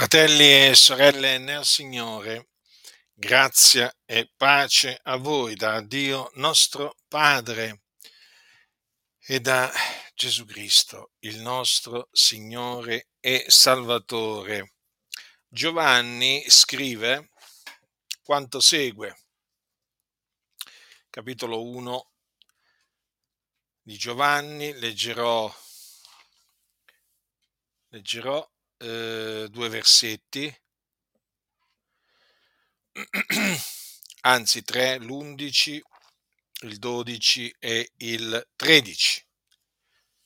Fratelli e sorelle nel Signore, grazia e pace a voi da Dio nostro Padre e da Gesù Cristo, il nostro Signore e Salvatore. Giovanni scrive quanto segue, capitolo 1 di Giovanni, leggerò, leggerò eh, due versetti, anzi tre, l'11, il 12 e il 13.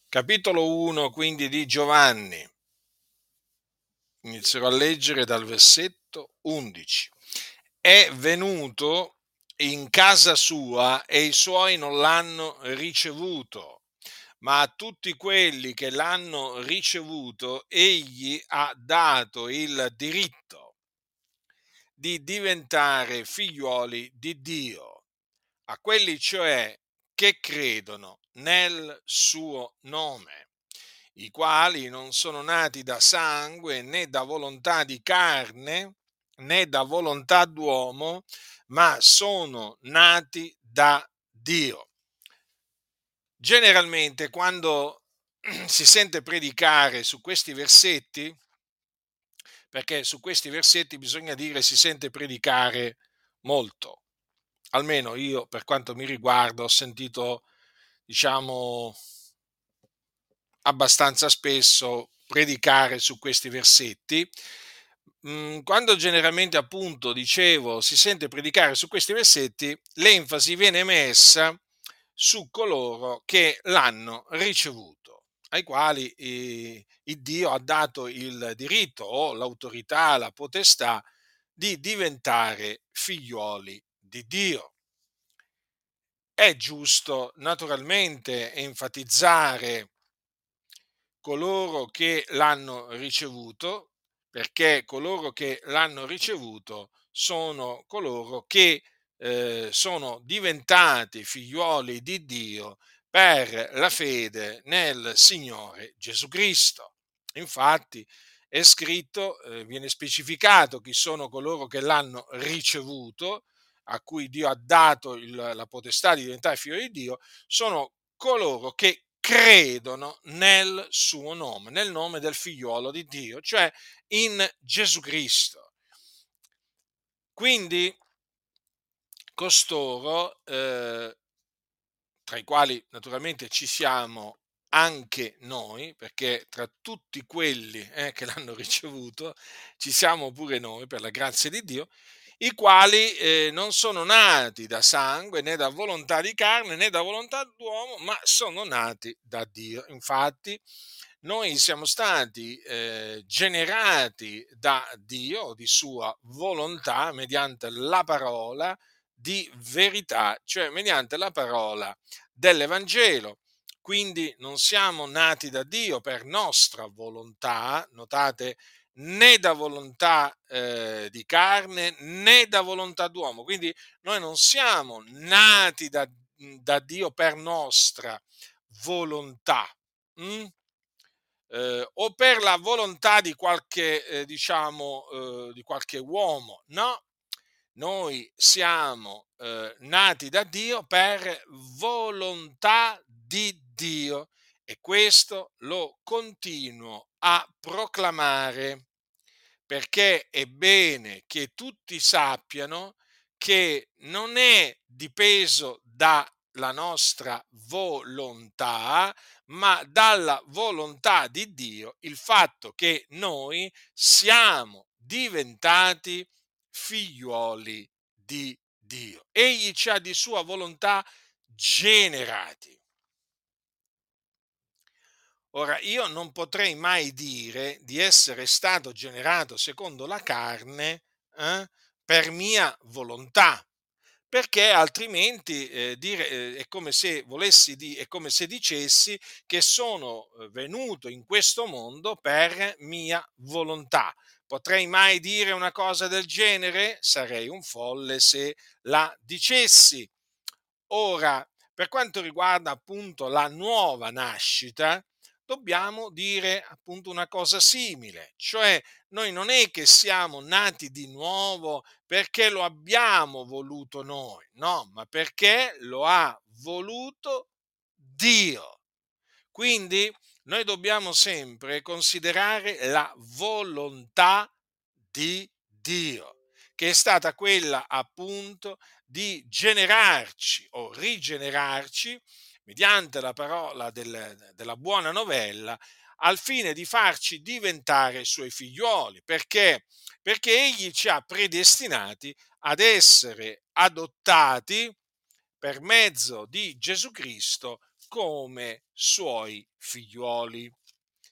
Capitolo 1 quindi di Giovanni. Inizierò a leggere dal versetto 11. È venuto in casa sua e i suoi non l'hanno ricevuto ma a tutti quelli che l'hanno ricevuto egli ha dato il diritto di diventare figliuoli di Dio, a quelli cioè che credono nel suo nome, i quali non sono nati da sangue né da volontà di carne né da volontà d'uomo, ma sono nati da Dio generalmente quando si sente predicare su questi versetti, perché su questi versetti bisogna dire si sente predicare molto, almeno io per quanto mi riguarda ho sentito, diciamo, abbastanza spesso predicare su questi versetti. Mm, quando generalmente appunto dicevo si sente predicare su questi versetti, l'enfasi viene messa su coloro che l'hanno ricevuto, ai quali eh, il Dio ha dato il diritto o l'autorità, la potestà di diventare figlioli di Dio. È giusto naturalmente enfatizzare coloro che l'hanno ricevuto, perché coloro che l'hanno ricevuto sono coloro che eh, sono diventati figliuoli di Dio per la fede nel Signore Gesù Cristo. Infatti è scritto, eh, viene specificato chi sono coloro che l'hanno ricevuto, a cui Dio ha dato il, la potestà di diventare figlio di Dio, sono coloro che credono nel suo nome, nel nome del figliuolo di Dio, cioè in Gesù Cristo. Quindi costoro, eh, tra i quali naturalmente ci siamo anche noi, perché tra tutti quelli eh, che l'hanno ricevuto ci siamo pure noi per la grazia di Dio, i quali eh, non sono nati da sangue né da volontà di carne né da volontà d'uomo, ma sono nati da Dio. Infatti, noi siamo stati eh, generati da Dio, di sua volontà, mediante la parola, di verità, cioè mediante la parola dell'Evangelo. Quindi non siamo nati da Dio per nostra volontà, notate, né da volontà eh, di carne né da volontà d'uomo. Quindi noi non siamo nati da, da Dio per nostra volontà. Hm? Eh, o per la volontà di qualche, eh, diciamo, eh, di qualche uomo, no, noi siamo eh, nati da Dio per volontà di Dio e questo lo continuo a proclamare perché è bene che tutti sappiano che non è dipeso dalla nostra volontà, ma dalla volontà di Dio il fatto che noi siamo diventati figliuoli di Dio. Egli ci ha di sua volontà generati. Ora, io non potrei mai dire di essere stato generato secondo la carne eh, per mia volontà, perché altrimenti eh, dire, eh, è, come di, è come se dicessi che sono eh, venuto in questo mondo per mia volontà. Potrei mai dire una cosa del genere? Sarei un folle se la dicessi. Ora, per quanto riguarda appunto la nuova nascita, dobbiamo dire appunto una cosa simile, cioè noi non è che siamo nati di nuovo perché lo abbiamo voluto noi, no, ma perché lo ha voluto Dio. Quindi noi dobbiamo sempre considerare la volontà di Dio, che è stata quella appunto di generarci o rigenerarci mediante la parola del, della buona novella al fine di farci diventare suoi figlioli. Perché? Perché egli ci ha predestinati ad essere adottati per mezzo di Gesù Cristo come suoi figlioli.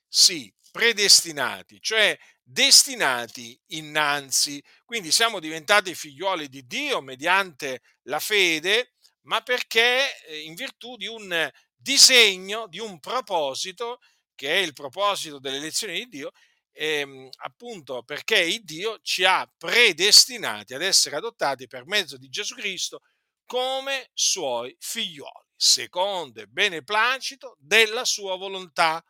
Sì, predestinati, cioè destinati innanzi. Quindi siamo diventati figlioli di Dio mediante la fede ma perché eh, in virtù di un disegno, di un proposito, che è il proposito delle elezioni di Dio, ehm, appunto perché il Dio ci ha predestinati ad essere adottati per mezzo di Gesù Cristo come suoi figlioli, secondo il beneplacito della sua volontà,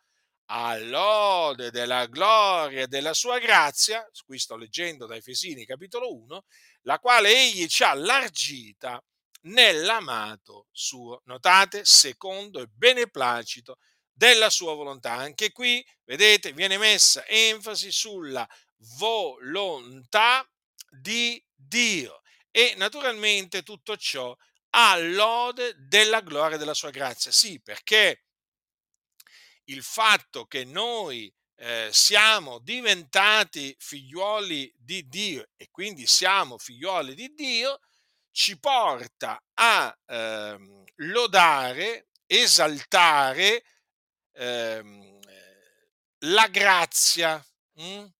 all'ode della gloria e della sua grazia, qui sto leggendo da Efesini capitolo 1, la quale egli ci ha largita nell'amato suo. Notate, secondo il beneplacito della sua volontà. Anche qui, vedete, viene messa enfasi sulla volontà di Dio e naturalmente tutto ciò a lode della gloria della sua grazia. Sì, perché il fatto che noi eh, siamo diventati figlioli di Dio e quindi siamo figlioli di Dio, ci porta a ehm, lodare, esaltare ehm, la grazia, mh? Hm?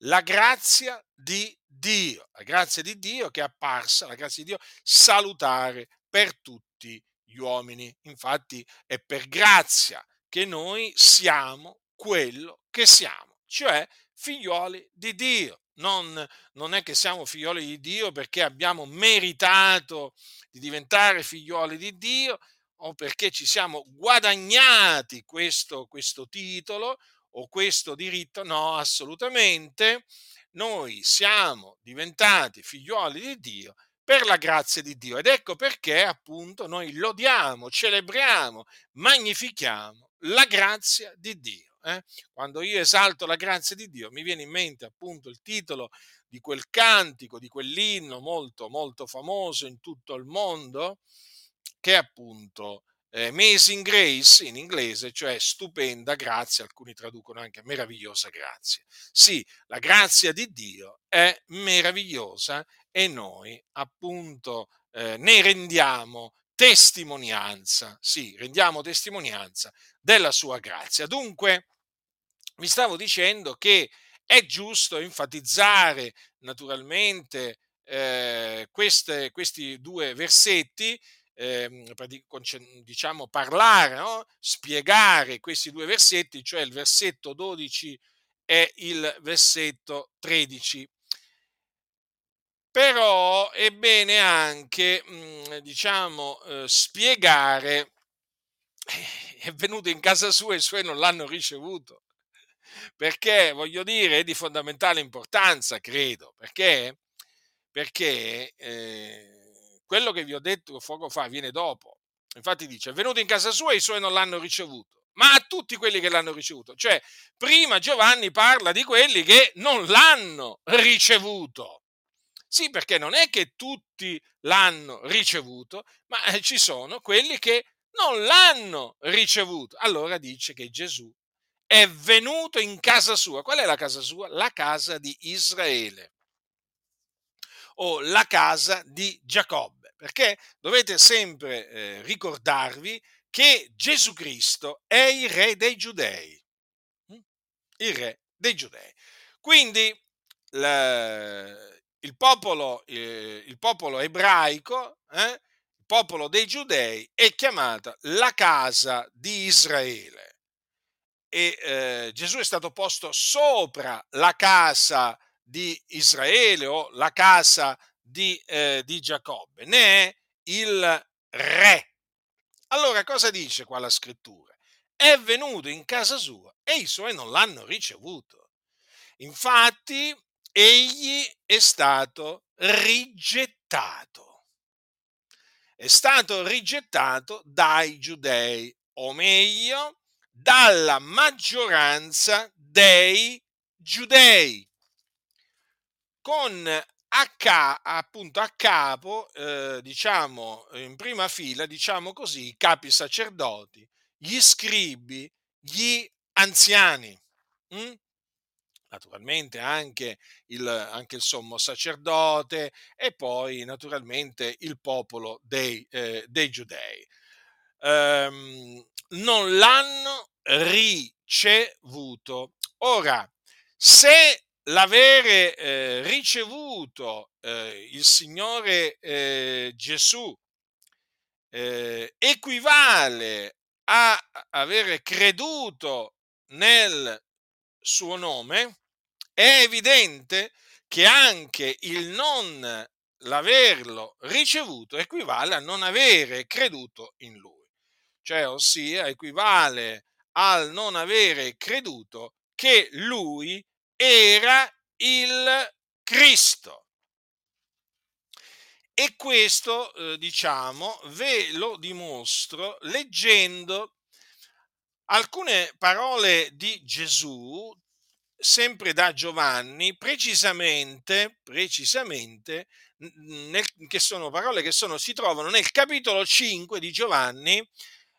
la grazia di Dio, la grazia di Dio che è apparsa, la grazia di Dio salutare per tutti gli uomini. Infatti è per grazia che noi siamo quello che siamo, cioè figlioli di Dio non, non, è che siamo figlioli di Dio perché abbiamo meritato di diventare figlioli di Dio o perché ci siamo guadagnati questo, questo titolo o questo diritto, no, assolutamente. Noi siamo diventati figlioli di Dio per la grazia di Dio ed ecco perché appunto noi lodiamo, celebriamo, magnifichiamo la grazia di Dio. Eh? Quando io esalto la grazia di Dio mi viene in mente appunto il titolo di quel cantico, di quell'inno molto molto famoso in tutto il mondo, che è appunto eh, Amazing Grace in inglese, cioè stupenda grazia, alcuni traducono anche meravigliosa grazia. Sì, la grazia di Dio è meravigliosa e noi appunto eh, ne rendiamo testimonianza, sì, rendiamo testimonianza della sua grazia. Dunque, vi stavo dicendo che è giusto enfatizzare naturalmente eh, queste, questi due versetti, eh, diciamo parlare, no? spiegare questi due versetti, cioè il versetto 12 e il versetto 13. Però è bene anche, mh, diciamo, eh, spiegare, eh, è venuto in casa sua e i suoi non l'hanno ricevuto perché voglio dire è di fondamentale importanza, credo, perché, perché eh, quello che vi ho detto poco fa viene dopo. Infatti dice, è venuto in casa sua e i suoi non l'hanno ricevuto, ma a tutti quelli che l'hanno ricevuto. Cioè, prima Giovanni parla di quelli che non l'hanno ricevuto. Sì, perché non è che tutti l'hanno ricevuto, ma eh, ci sono quelli che non l'hanno ricevuto. Allora dice che Gesù è venuto in casa sua. Qual è la casa sua? La casa di Israele o la casa di Giacobbe, perché dovete sempre eh, ricordarvi che Gesù Cristo è il re dei giudei. Mm? Il re dei giudei. Quindi la, il, popolo, eh, il, popolo, ebraico, eh, il popolo dei giudei, è chiamata la casa di Israele e eh, Gesù è stato posto sopra la casa di Israele o la casa di, eh, di Giacobbe, ne è il re. Allora cosa dice qua la scrittura? è venuto in casa sua e i suoi non l'hanno ricevuto. Infatti, egli è stato rigettato. È stato rigettato dai giudei, o meglio, dalla maggioranza dei giudei, con a, ca- appunto a capo, eh, diciamo, in prima fila, diciamo così, i capi sacerdoti, gli scribi, gli anziani. Mm? Naturalmente anche il, anche il, sommo sacerdote e poi naturalmente il popolo dei, eh, dei giudei. Ehm, non l'hanno ricevuto. Ora, se l'avere eh, ricevuto eh, il Signore eh, Gesù eh, equivale a avere creduto nel suo nome, è evidente che anche il non l'averlo ricevuto equivale a non avere creduto in lui, cioè ossia equivale al non avere creduto che lui era il Cristo. E questo, eh, diciamo, ve lo dimostro leggendo alcune parole di Gesù, sempre da Giovanni, precisamente, precisamente nel, che sono parole che sono, si trovano nel capitolo 5 di Giovanni,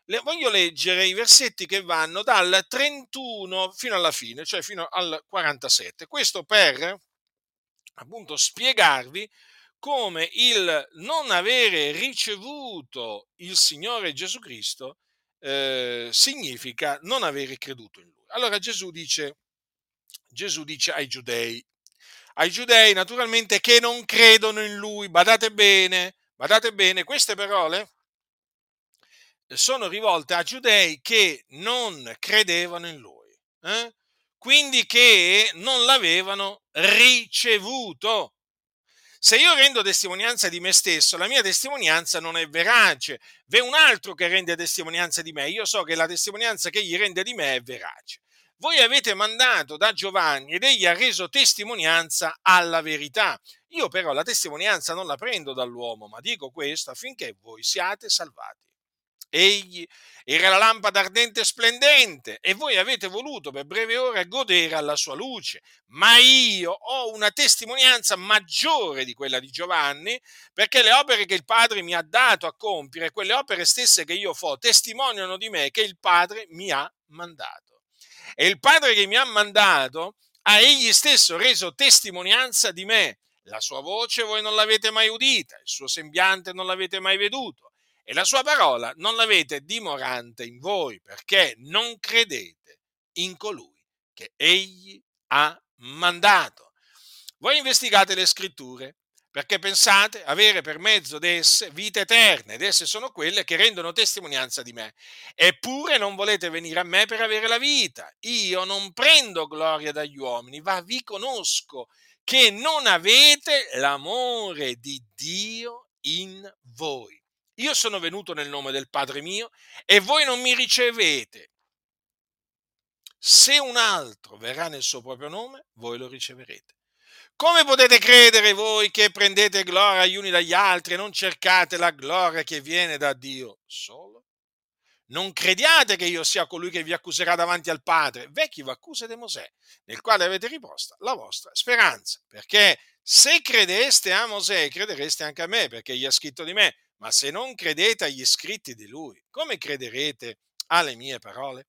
le, voglio leggere i versetti che vanno dal 31 fino alla fine, cioè fino al 47. Questo per appunto spiegarvi come il non avere ricevuto il Signore Gesù Cristo eh, significa non avere creduto in Lui. Allora Gesù dice, Gesù dice ai giudei, ai giudei naturalmente che non credono in Lui, badate bene, badate bene, queste parole sono rivolte a giudei che non credevano in lui, eh? quindi che non l'avevano ricevuto. Se io rendo testimonianza di me stesso, la mia testimonianza non è verace. V'è un altro che rende testimonianza di me. Io so che la testimonianza che egli rende di me è verace. Voi avete mandato da Giovanni ed egli ha reso testimonianza alla verità. Io però la testimonianza non la prendo dall'uomo, ma dico questo affinché voi siate salvati. Egli era la lampada ardente e splendente e voi avete voluto per breve ora godere alla sua luce, ma io ho una testimonianza maggiore di quella di Giovanni, perché le opere che il Padre mi ha dato a compiere, quelle opere stesse che io fo, testimoniano di me che il Padre mi ha mandato. E il Padre che mi ha mandato ha egli stesso reso testimonianza di me. La sua voce voi non l'avete mai udita, il suo sembiante non l'avete mai veduto e la sua parola non l'avete dimorante in voi perché non credete in colui che egli ha mandato. Voi investigate le scritture perché pensate avere per mezzo d'esse vita eterna ed esse sono quelle che rendono testimonianza di me. Eppure non volete venire a me per avere la vita. Io non prendo gloria dagli uomini, ma vi conosco che non avete l'amore di Dio in voi. Io sono venuto nel nome del Padre mio e voi non mi ricevete. Se un altro verrà nel suo proprio nome, voi lo riceverete. Come potete credere voi che prendete gloria gli uni dagli altri e non cercate la gloria che viene da Dio solo? Non crediate che io sia colui che vi accuserà davanti al Padre. Vecchi vi accusa di Mosè, nel quale avete riposta la vostra speranza. Perché se credeste a Mosè, credereste anche a me, perché gli ha scritto di me ma se non credete agli scritti di lui, come crederete alle mie parole?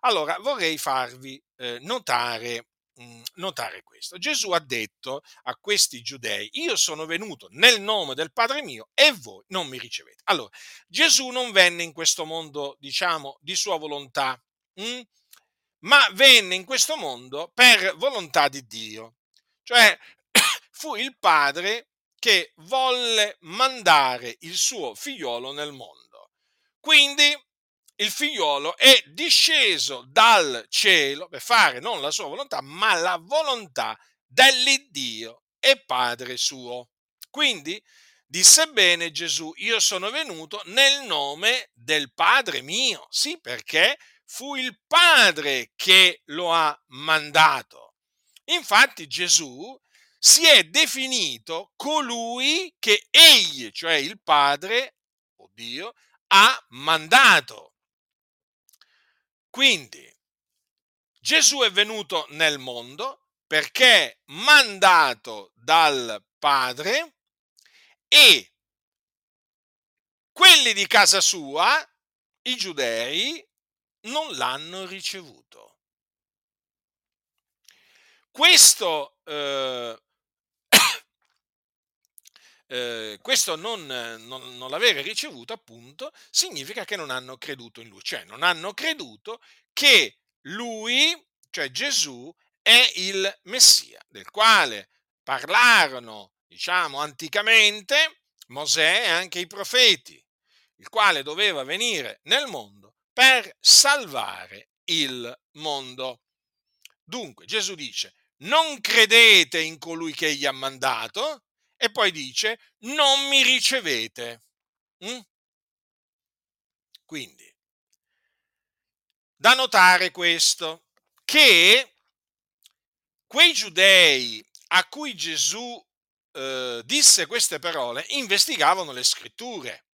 Allora vorrei farvi eh, notare, notare questo. Gesù ha detto a questi giudei, io sono venuto nel nome del Padre mio e voi non mi ricevete. Allora, Gesù non venne in questo mondo, diciamo, di sua volontà, mh? Ma venne in questo mondo per volontà di Dio. Cioè, fu il Padre che volle mandare il suo figliolo nel mondo. Quindi il figliolo è disceso dal cielo per fare non la sua volontà, ma la volontà dell'Iddio e Padre suo. Quindi disse bene Gesù, io sono venuto nel nome del Padre mio, sì perché fu il Padre che lo ha mandato. Infatti Gesù si è definito colui che egli, cioè il Padre, o Dio, ha mandato. Quindi Gesù è venuto nel mondo perché mandato dal Padre e quelli di casa sua, i giudei, non l'hanno ricevuto. Questo, eh, eh, questo non, non, non l'avere ricevuto, appunto, significa che non hanno creduto in lui, cioè non hanno creduto che lui, cioè Gesù, è il Messia, del quale parlarono, diciamo, anticamente Mosè e anche i profeti, il quale doveva venire nel mondo per salvare il mondo. Dunque Gesù dice, non credete in colui che egli ha mandato e poi dice, non mi ricevete. Mm? Quindi, da notare questo, che quei giudei a cui Gesù eh, disse queste parole investigavano le scritture.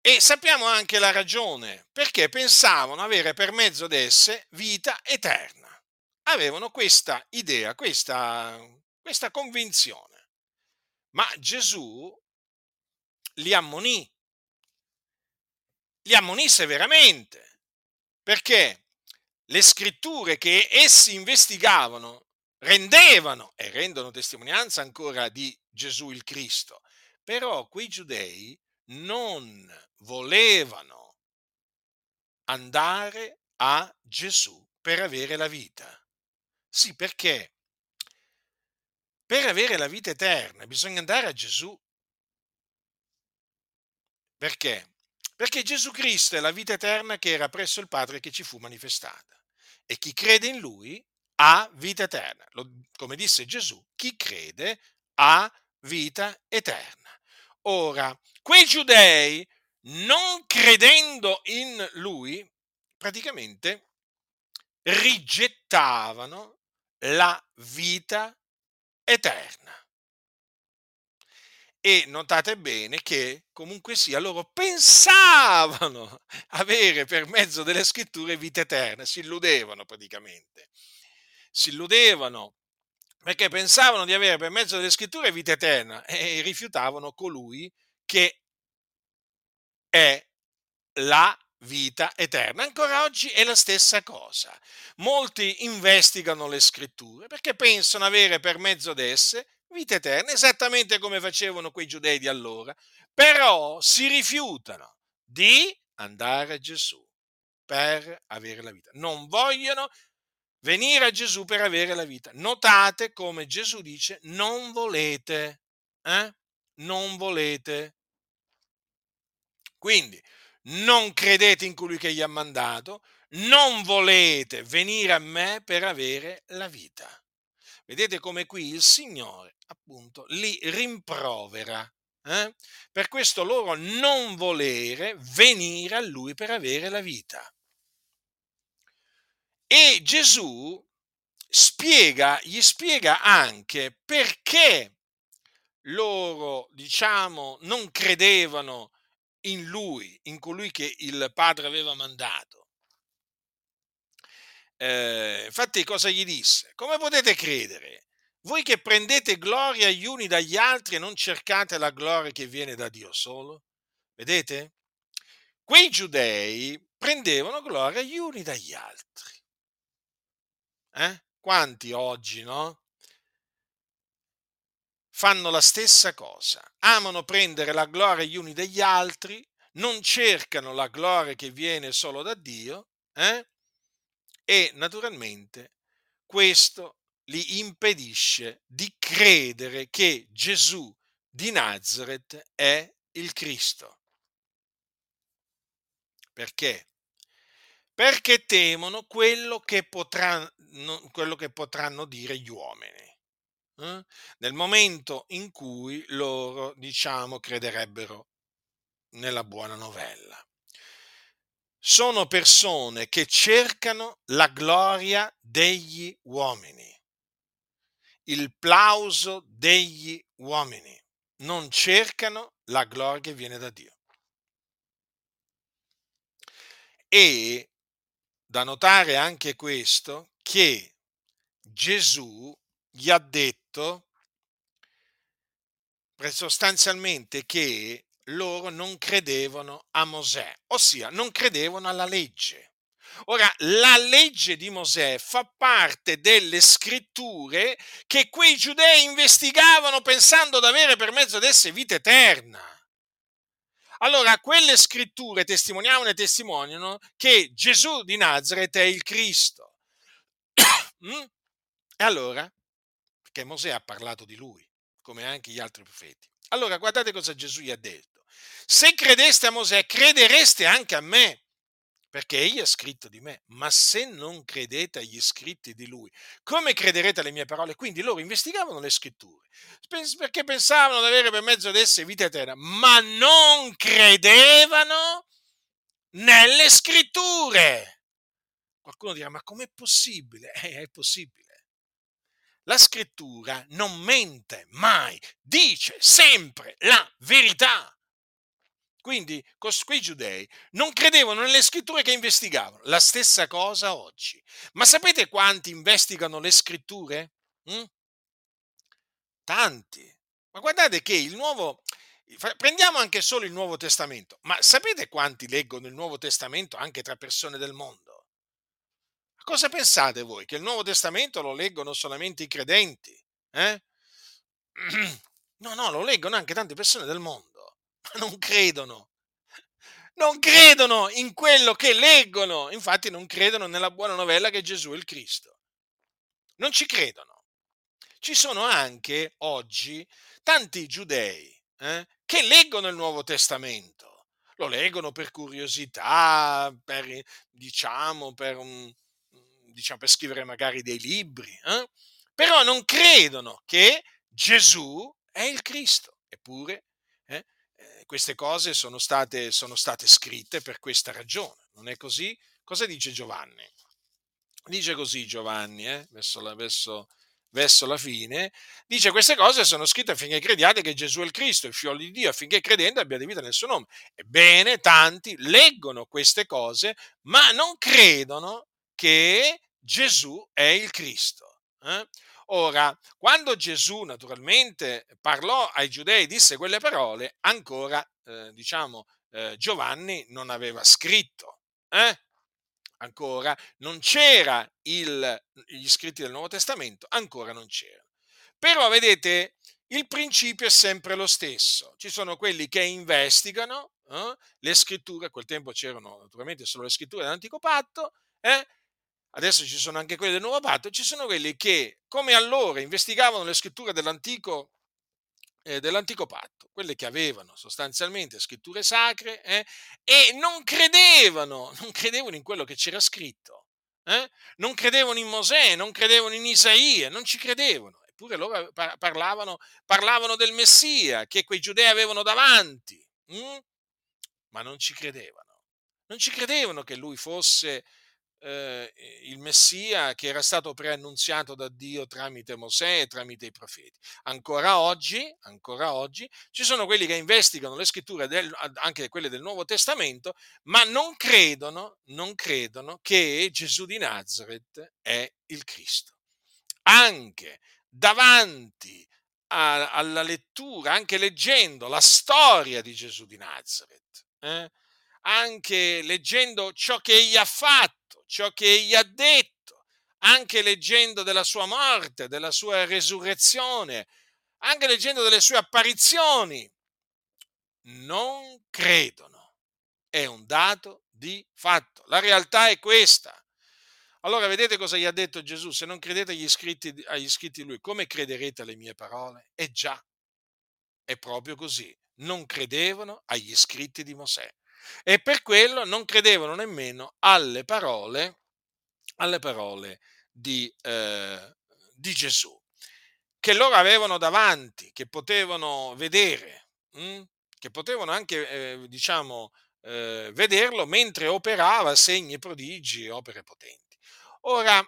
E sappiamo anche la ragione, perché pensavano avere per mezzo d'esse vita eterna. Avevano questa idea, questa, questa convinzione. Ma Gesù li ammonì, li ammonì severamente, perché le scritture che essi investigavano rendevano e rendono testimonianza ancora di Gesù il Cristo, però quei giudei non volevano andare a Gesù per avere la vita. Sì, perché per avere la vita eterna bisogna andare a Gesù. Perché? Perché Gesù Cristo è la vita eterna che era presso il Padre che ci fu manifestata. E chi crede in Lui ha vita eterna. Come disse Gesù, chi crede ha vita eterna. Ora, quei giudei, non credendo in lui, praticamente rigettavano la vita eterna. E notate bene che comunque sia loro pensavano avere per mezzo delle scritture vita eterna, si illudevano praticamente. Si illudevano perché pensavano di avere per mezzo delle scritture vita eterna e rifiutavano colui che è la vita eterna. Ancora oggi è la stessa cosa. Molti investigano le scritture perché pensano avere per mezzo d'esse vita eterna, esattamente come facevano quei giudei di allora, però si rifiutano di andare a Gesù per avere la vita. Non vogliono venire a Gesù per avere la vita. Notate come Gesù dice non volete, eh? non volete. Quindi non credete in colui che gli ha mandato, non volete venire a me per avere la vita. Vedete come qui il Signore appunto li rimprovera. Eh? Per questo loro non volere venire a Lui per avere la vita. E Gesù spiega, gli spiega anche perché loro, diciamo, non credevano in lui, in colui che il padre aveva mandato. Eh, infatti cosa gli disse? Come potete credere? Voi che prendete gloria gli uni dagli altri e non cercate la gloria che viene da Dio solo? Vedete? Quei giudei prendevano gloria gli uni dagli altri. Eh? Quanti oggi, no? Fanno la stessa cosa, amano prendere la gloria gli uni degli altri, non cercano la gloria che viene solo da Dio, eh? e naturalmente questo li impedisce di credere che Gesù di Nazareth è il Cristo. Perché? Perché temono quello che, potranno, quello che potranno dire gli uomini. Eh? Nel momento in cui loro, diciamo, crederebbero nella buona novella. sono persone che cercano la gloria degli uomini, il plauso degli uomini, non cercano la gloria che viene da Dio. E da notare anche questo, che Gesù gli ha detto sostanzialmente che loro non credevano a Mosè, ossia non credevano alla legge. Ora, la legge di Mosè fa parte delle scritture che quei giudei investigavano pensando di avere per mezzo ad esse vita eterna. Allora, quelle scritture testimoniavano e testimoniano che Gesù di Nazareth è il Cristo. mm? E allora, perché Mosè ha parlato di lui, come anche gli altri profeti. Allora, guardate cosa Gesù gli ha detto. Se credeste a Mosè, credereste anche a me, perché egli ha scritto di me. Ma se non credete agli scritti di lui, come crederete alle mie parole? Quindi loro investigavano le scritture, perché pensavano di avere per mezzo ad esse vita eterna, ma non credevano nelle scritture. Qualcuno dirà, ma com'è possibile? Eh, è possibile la scrittura non mente mai, dice sempre la verità. Quindi quei giudei non credevano nelle scritture che investigavano. La stessa cosa oggi. Ma sapete quanti investigano le scritture? Mm? Tanti. Ma guardate che il nuovo... Prendiamo anche solo il Nuovo Testamento. Ma sapete quanti leggono il Nuovo Testamento anche tra persone del mondo? Cosa pensate voi? Che il Nuovo Testamento lo leggono solamente i credenti? Eh? No, no, lo leggono anche tante persone del mondo, ma non credono. Non credono in quello che leggono. Infatti non credono nella buona novella che Gesù è il Cristo. Non ci credono. Ci sono anche oggi tanti giudei eh, che leggono il Nuovo Testamento. Lo leggono per curiosità, per, diciamo, per un, diciamo, per scrivere magari dei libri, eh? però non credono che Gesù è il Cristo. Eppure eh, eh, queste cose sono state, sono state scritte per questa ragione. Non è così? Cosa dice Giovanni? Dice così Giovanni, eh, verso, la, verso, verso, la, fine, dice queste cose sono scritte affinché crediate che Gesù è il Cristo, il figlio di Dio, affinché credendo abbiate vita nel suo nome. Ebbene, tanti leggono queste cose, ma non credono che Gesù è il Cristo. Eh? Ora, quando Gesù naturalmente parlò ai giudei, disse quelle parole, ancora, eh, diciamo, eh, Giovanni non aveva scritto. Eh? Ancora non c'era il, gli scritti del Nuovo Testamento, ancora non c'erano. Però vedete, il principio è sempre lo stesso. Ci sono quelli che investigano eh, le scritture, a quel tempo c'erano naturalmente solo le scritture dell'Antico Patto, eh, adesso ci sono anche quelli del nuovo patto, ci sono quelli che, come allora, investigavano le scritture dell'antico, eh, dell'antico patto, quelle che avevano sostanzialmente scritture sacre, eh, e non credevano, non credevano in quello che c'era scritto, eh? non credevano in Mosè, non credevano in Isaia, non ci credevano. Eppure loro parlavano, parlavano del Messia che quei giudei avevano davanti, hm? ma non ci credevano. Non ci credevano che lui fosse eh, il Messia che era stato preannunziato da Dio tramite Mosè e tramite i profeti. Ancora oggi, ancora oggi ci sono quelli che investigano le scritture, del, anche quelle del Nuovo Testamento, ma non credono, non credono che Gesù di Nazareth è il Cristo. Anche davanti a, alla lettura, anche leggendo la storia di Gesù di Nazareth, eh, anche leggendo ciò che egli ha fatto, ciò che egli ha detto, anche leggendo della sua morte, della sua resurrezione, anche leggendo delle sue apparizioni, non credono. È un dato di fatto. La realtà è questa. Allora vedete cosa gli ha detto Gesù? Se non credete agli scritti, agli scritti lui, come crederete alle mie parole? È già, è proprio così. Non credevano agli scritti di Mosè e per quello non credevano nemmeno alle parole, alle parole di, eh, di Gesù, che loro avevano davanti, che potevano vedere, mh? Hm, che potevano anche, eh, diciamo, eh, vederlo mentre operava segni, prodigi e opere potenti. Ora,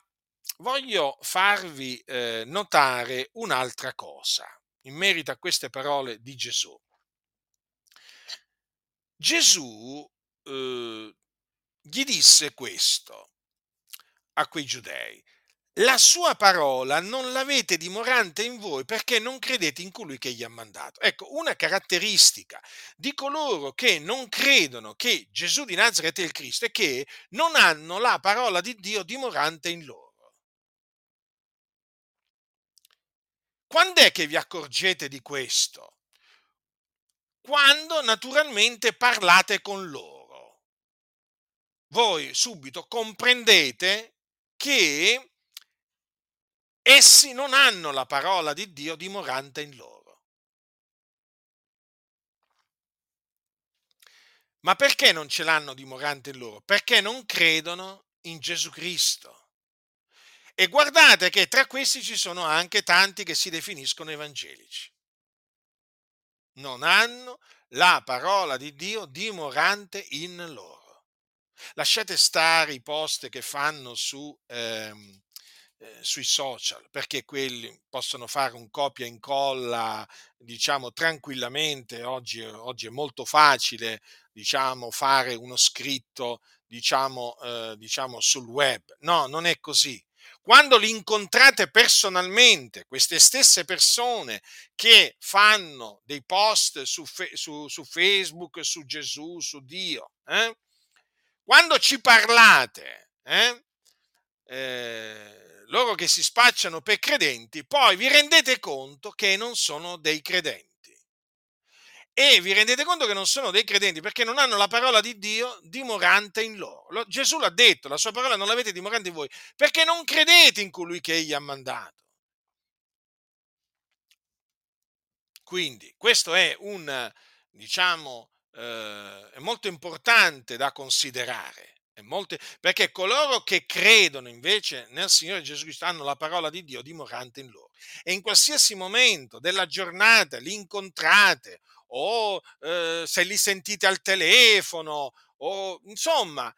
voglio farvi eh, notare un'altra cosa in merito a queste parole di Gesù. Gesù eh, gli disse questo a quei giudei. La sua parola non l'avete dimorante in voi perché non credete in colui che gli ha mandato. Ecco, una caratteristica di coloro che non credono che Gesù di Nazareth è il Cristo è che non hanno la parola di Dio dimorante in loro. Quando è che vi accorgete di questo? Quando naturalmente parlate con loro. Voi subito comprendete che essi non hanno la parola di Dio dimorante in loro. Ma perché non ce l'hanno dimorante in loro? Perché non credono in Gesù Cristo. E guardate che tra questi ci sono anche tanti che si definiscono evangelici. Non hanno la parola di Dio dimorante in loro. Lasciate stare i post che fanno su, ehm, eh, sui social, perché quelli possono fare un copia e incolla, diciamo, tranquillamente. Oggi, oggi è molto facile, diciamo, fare uno scritto, diciamo, eh, diciamo, sul web. No, non è così. Quando li incontrate personalmente, queste stesse persone che fanno dei post su, su, su Facebook, su Gesù, su Dio, eh? quando ci parlate, eh? Eh, loro che si spacciano per credenti, poi vi rendete conto che non sono dei credenti e vi rendete conto che non sono dei credenti perché non hanno la parola di Dio dimorante in loro. Lo, Gesù l'ha detto, la sua parola non l'avete dimorante in voi perché non credete in colui che egli ha mandato. Quindi questo è un, diciamo, eh, è molto importante da considerare. Molto, perché coloro che credono invece nel Signore Gesù Cristo hanno la parola di Dio dimorante in loro e in qualsiasi momento della giornata li incontrate o eh, se li sentite al telefono o insomma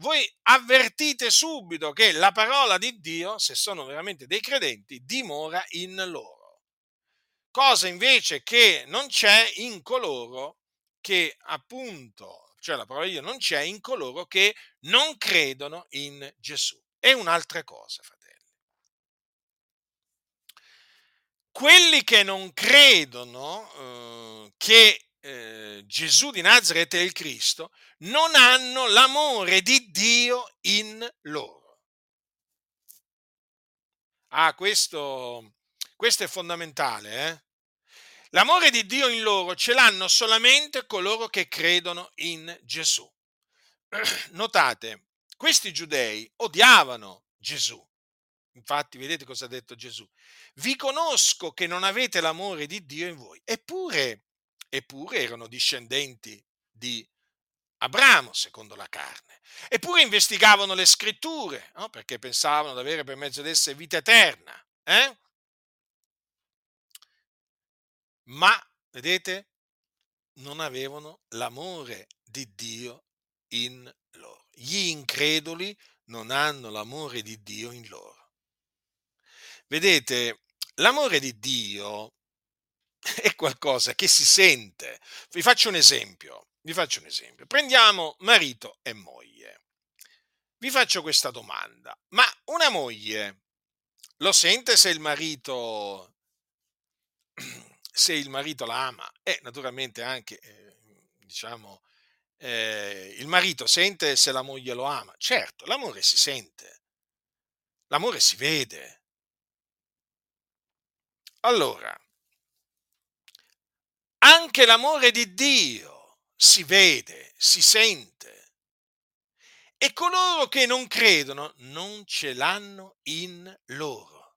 voi avvertite subito che la parola di Dio, se sono veramente dei credenti, dimora in loro. Cosa invece che non c'è in coloro che appunto, cioè la parola di Dio non c'è in coloro che non credono in Gesù. È un'altra cosa, fratelli. Quelli che non credono eh, che eh, Gesù di Nazareth è il Cristo non hanno l'amore di Dio in loro. Ah, questo, questo è fondamentale. Eh? L'amore di Dio in loro ce l'hanno solamente coloro che credono in Gesù. Notate, questi giudei odiavano Gesù. Infatti, vedete cosa ha detto Gesù? Vi conosco che non avete l'amore di Dio in voi. Eppure, eppure erano discendenti di Abramo, secondo la carne. Eppure investigavano le scritture, no? perché pensavano di avere per mezzo di esse vita eterna. Eh? Ma, vedete, non avevano l'amore di Dio in loro. Gli increduli non hanno l'amore di Dio in loro. Vedete, l'amore di Dio è qualcosa che si sente. Vi faccio un esempio. Vi faccio un esempio. Prendiamo marito e moglie. Vi faccio questa domanda. Ma una moglie lo sente se il marito se il marito la ama e naturalmente anche eh, diciamo eh, il marito sente se la moglie lo ama. Certo, l'amore si sente. L'amore si vede. Allora, anche l'amore di Dio si vede, si sente. E coloro che non credono non ce l'hanno in loro.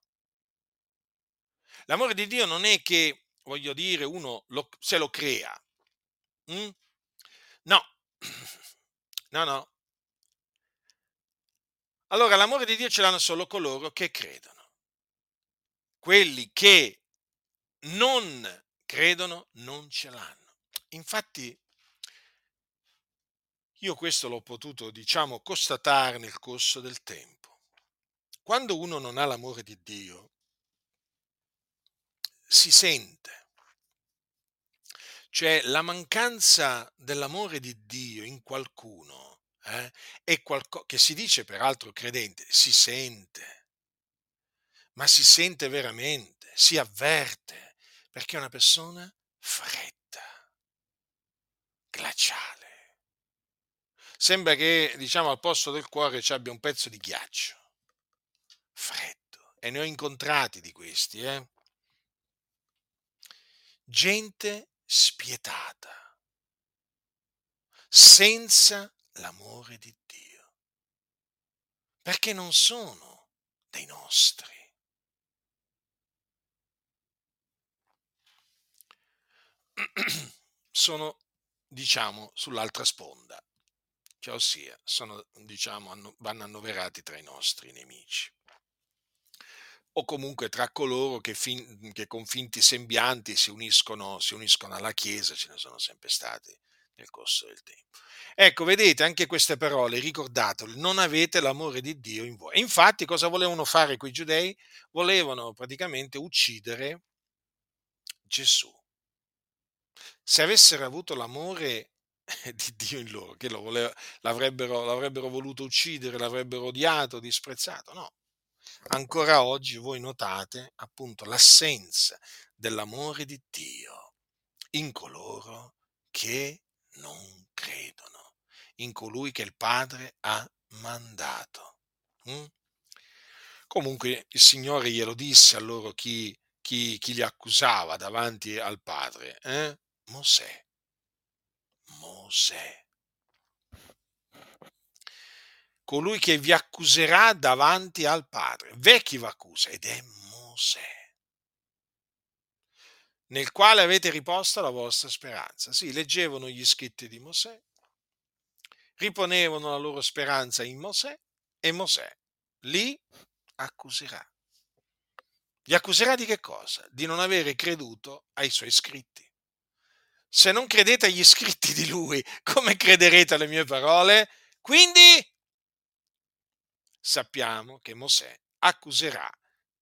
L'amore di Dio non è che, voglio dire, uno lo, se lo crea. Mm? No, no, no. Allora l'amore di Dio ce l'hanno solo coloro che credono quelli che non credono non ce l'hanno. Infatti, Io questo l'ho potuto, diciamo, constatare nel corso del tempo. Quando uno non ha l'amore di Dio, si sente. Cioè la mancanza dell'amore di Dio in qualcuno eh, è qualcosa che si dice peraltro credente, si sente, ma si sente veramente, si avverte, perché è una persona fredda, glaciale. Sembra che, diciamo, al posto del cuore ci abbia un pezzo di ghiaccio, freddo. E ne ho incontrati di questi, eh? Gente spietata, senza l'amore di Dio, perché non sono dei nostri. Sono, diciamo, sull'altra sponda, cioè ossia, sono, diciamo, anno- vanno annoverati tra i nostri nemici o comunque tra coloro che, fin- che con finti sembianti si uniscono, si uniscono alla Chiesa, ce ne sono sempre stati nel corso del tempo. Ecco, vedete, anche queste parole, ricordatelo, non avete l'amore di Dio in voi. Infatti cosa volevano fare quei giudei? Volevano praticamente uccidere Gesù. Se avessero avuto l'amore di Dio in loro, che lo voleva, l'avrebbero, l'avrebbero voluto uccidere, l'avrebbero odiato, disprezzato, no. Ancora oggi voi notate appunto l'assenza dell'amore di Dio in coloro che non credono, in colui che il Padre ha mandato. Mm? Comunque il Signore glielo disse a loro chi, chi, chi li accusava davanti al Padre. Eh? Mosè. Mosè. Colui che vi accuserà davanti al Padre. V'è vi accusa ed è Mosè nel quale avete riposto la vostra speranza. Sì, leggevano gli scritti di Mosè, riponevano la loro speranza in Mosè e Mosè li accuserà. Li accuserà di che cosa? Di non avere creduto ai suoi scritti. Se non credete agli scritti di lui, come crederete alle mie parole? Quindi sappiamo che Mosè accuserà,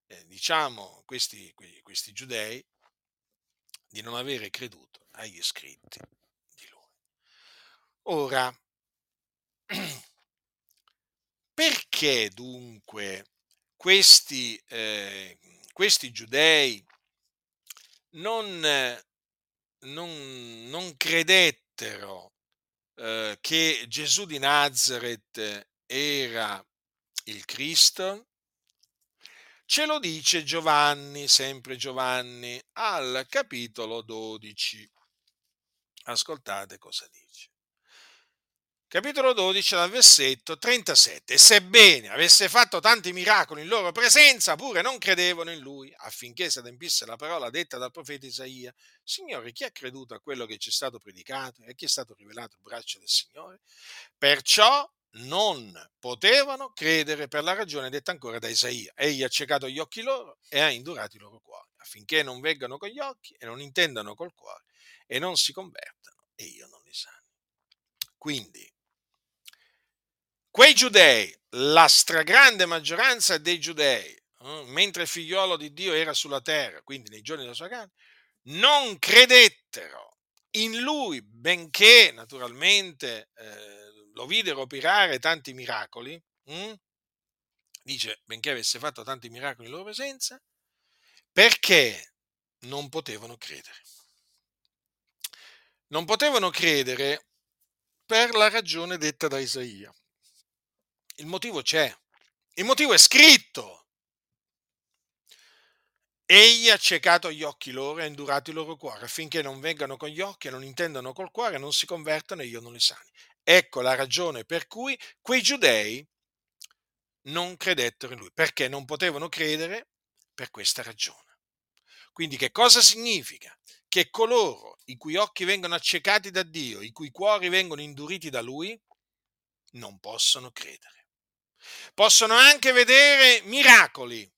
eh, diciamo, questi, questi giudei di non avere creduto agli scritti di lui. Ora, perché dunque questi, eh, questi giudei non, non, non credettero eh, che Gesù di Nazareth era il Cristo? Ce lo dice Giovanni, sempre Giovanni, al capitolo 12. Ascoltate cosa dice. Capitolo 12 dal versetto 37. Sebbene avesse fatto tanti miracoli in loro presenza, pure non credevano in lui, affinché si adempisse la parola detta dal profeta Isaia. Signore, chi ha creduto a quello che ci è stato predicato e chi è stato rivelato il braccio del Signore? Perciò non potevano credere per la ragione detta ancora da Isaia. Egli ha ciecato gli occhi loro e ha indurato i loro cuori, affinché non veggano con gli occhi e non intendano col cuore e non si convertano e io non li sani. Quindi, quei giudei, la stragrande maggioranza dei giudei, eh, mentre il figliolo di Dio era sulla terra, quindi nei giorni della sua carne, non credettero in lui, benché naturalmente eh, lo videro operare tanti miracoli, hm? dice, benché avesse fatto tanti miracoli in loro presenza, perché non potevano credere. Non potevano credere per la ragione detta da Isaia. Il motivo c'è, il motivo è scritto. Egli ha ciecato gli occhi loro e ha indurato i loro cuori affinché non vengano con gli occhi e non intendano col cuore e non si convertano e io non li sani. Ecco la ragione per cui quei giudei non credettero in lui, perché non potevano credere per questa ragione. Quindi che cosa significa? Che coloro i cui occhi vengono accecati da Dio, i cui cuori vengono induriti da lui, non possono credere. Possono anche vedere miracoli,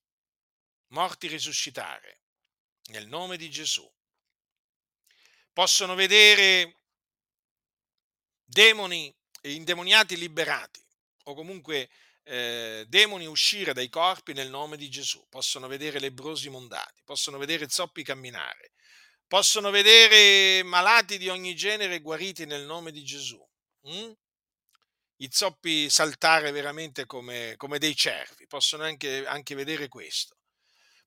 morti risuscitare, nel nome di Gesù. Possono vedere demoni indemoniati liberati o comunque eh, demoni uscire dai corpi nel nome di Gesù, possono vedere lebrosi mondati, possono vedere zoppi camminare, possono vedere malati di ogni genere guariti nel nome di Gesù. Mm? I zoppi saltare veramente come, come dei cervi, possono anche, anche vedere questo.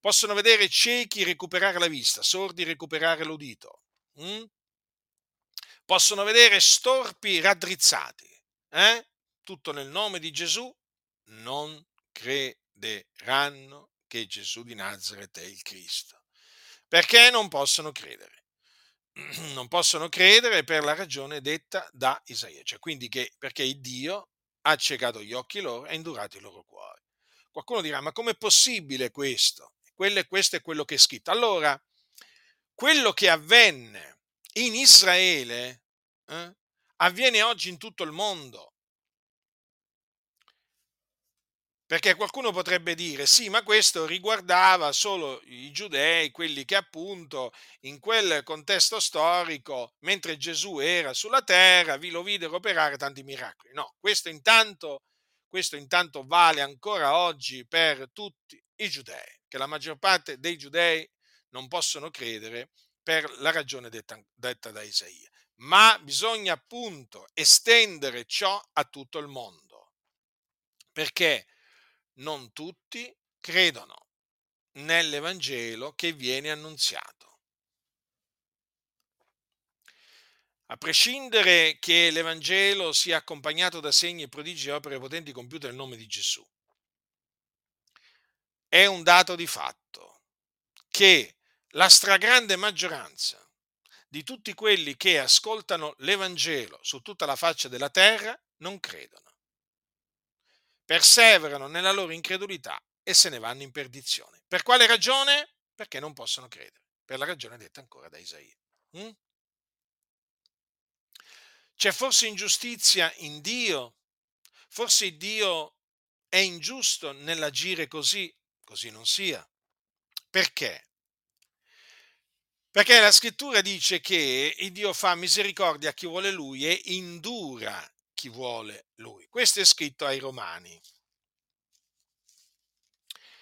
Possono vedere ciechi recuperare la vista, sordi recuperare l'udito. Mm? Possono vedere storpi raddrizzati. Eh? Tutto nel nome di Gesù non crederanno che Gesù di Nazareth è il Cristo. Perché non possono credere? Non possono credere per la ragione detta da Isaia, cioè quindi che, perché il Dio ha accecato gli occhi loro e indurato i loro cuori. Qualcuno dirà, ma com'è possibile questo? Quello, questo è quello che è scritto. Allora, quello che avvenne in Israele eh, avviene oggi in tutto il mondo. Perché qualcuno potrebbe dire, sì, ma questo riguardava solo i giudei, quelli che appunto in quel contesto storico, mentre Gesù era sulla terra, vi lo videro operare tanti miracoli. No, questo intanto, questo intanto vale ancora oggi per tutti i giudei, che la maggior parte dei giudei non possono credere per la ragione detta, detta da Isaia. Ma bisogna appunto estendere ciò a tutto il mondo. Perché? Non tutti credono nell'Evangelo che viene annunziato. A prescindere che l'Evangelo sia accompagnato da segni, prodigi e opere potenti compiute nel nome di Gesù, è un dato di fatto che la stragrande maggioranza di tutti quelli che ascoltano l'Evangelo su tutta la faccia della terra non credono perseverano nella loro incredulità e se ne vanno in perdizione. Per quale ragione? Perché non possono credere, per la ragione detta ancora da Isaia. Mm? C'è forse ingiustizia in Dio? Forse Dio è ingiusto nell'agire così? Così non sia. Perché? Perché la scrittura dice che Dio fa misericordia a chi vuole lui e indura chi vuole lui. Questo è scritto ai Romani.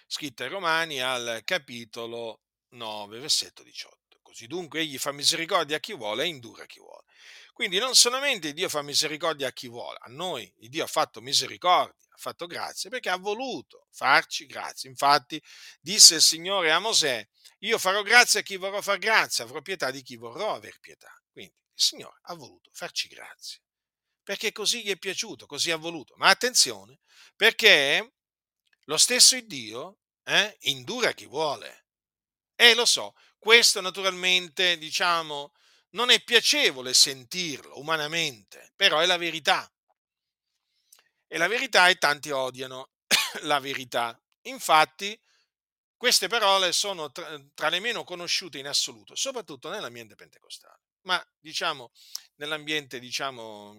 Scritto ai Romani al capitolo 9, versetto 18. Così dunque egli fa misericordia a chi vuole e indura chi vuole. Quindi non solamente Dio fa misericordia a chi vuole, a noi Dio ha fatto misericordia, ha fatto grazia perché ha voluto farci grazia. Infatti disse il Signore a Mosè, io farò grazia a chi vorrò far grazia, avrò pietà di chi vorrò aver pietà. Quindi il Signore ha voluto farci grazia perché così gli è piaciuto, così ha voluto. Ma attenzione, perché lo stesso Dio eh, indura chi vuole. E lo so, questo naturalmente, diciamo, non è piacevole sentirlo umanamente, però è la verità. E la verità e tanti odiano la verità. Infatti, queste parole sono tra, tra le meno conosciute in assoluto, soprattutto nell'ambiente pentecostale ma diciamo nell'ambiente diciamo,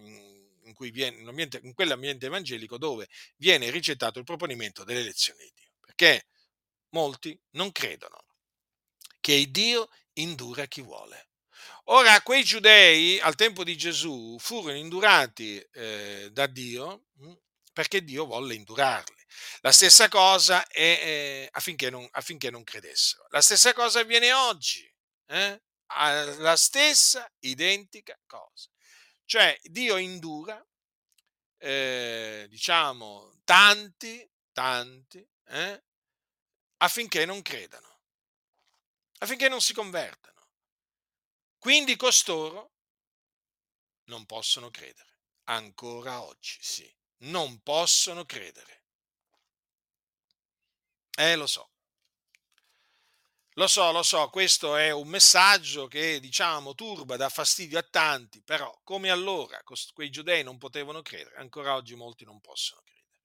in, cui viene, in, quell'ambiente evangelico dove viene rigettato il proponimento dell'elezione di Dio, perché molti non credono che Dio indura chi vuole. Ora, quei giudei al tempo di Gesù furono indurati eh, da Dio mm, perché Dio volle indurarli. La stessa cosa è eh, affinché, non, affinché, non, credessero. La stessa cosa avviene oggi. Eh? la stessa identica cosa. Cioè Dio indura, eh, diciamo, tanti, tanti, eh, affinché non credano, affinché non si convertano. Quindi costoro non possono credere, ancora oggi, sì, non possono credere. Eh, lo so. Lo so, lo so, questo è un messaggio che diciamo turba, dà fastidio a tanti, però come allora quei giudei non potevano credere, ancora oggi molti non possono credere.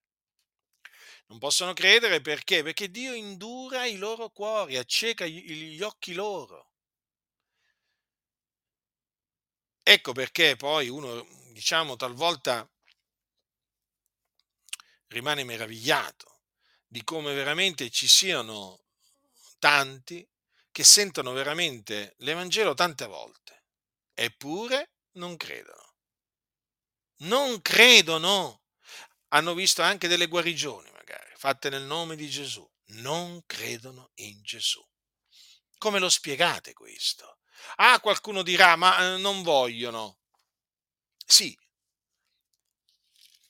Non possono credere perché? Perché Dio indura i loro cuori, acceca gli occhi loro. Ecco perché poi uno, diciamo, talvolta rimane meravigliato di come veramente ci siano tanti che sentono veramente l'Evangelo tante volte, eppure non credono. non credono. Hanno visto anche delle guarigioni, magari, fatte nel nome di Gesù. Non credono in Gesù. Come lo spiegate questo? Ah, qualcuno dirà, ma eh, non vogliono. Sì,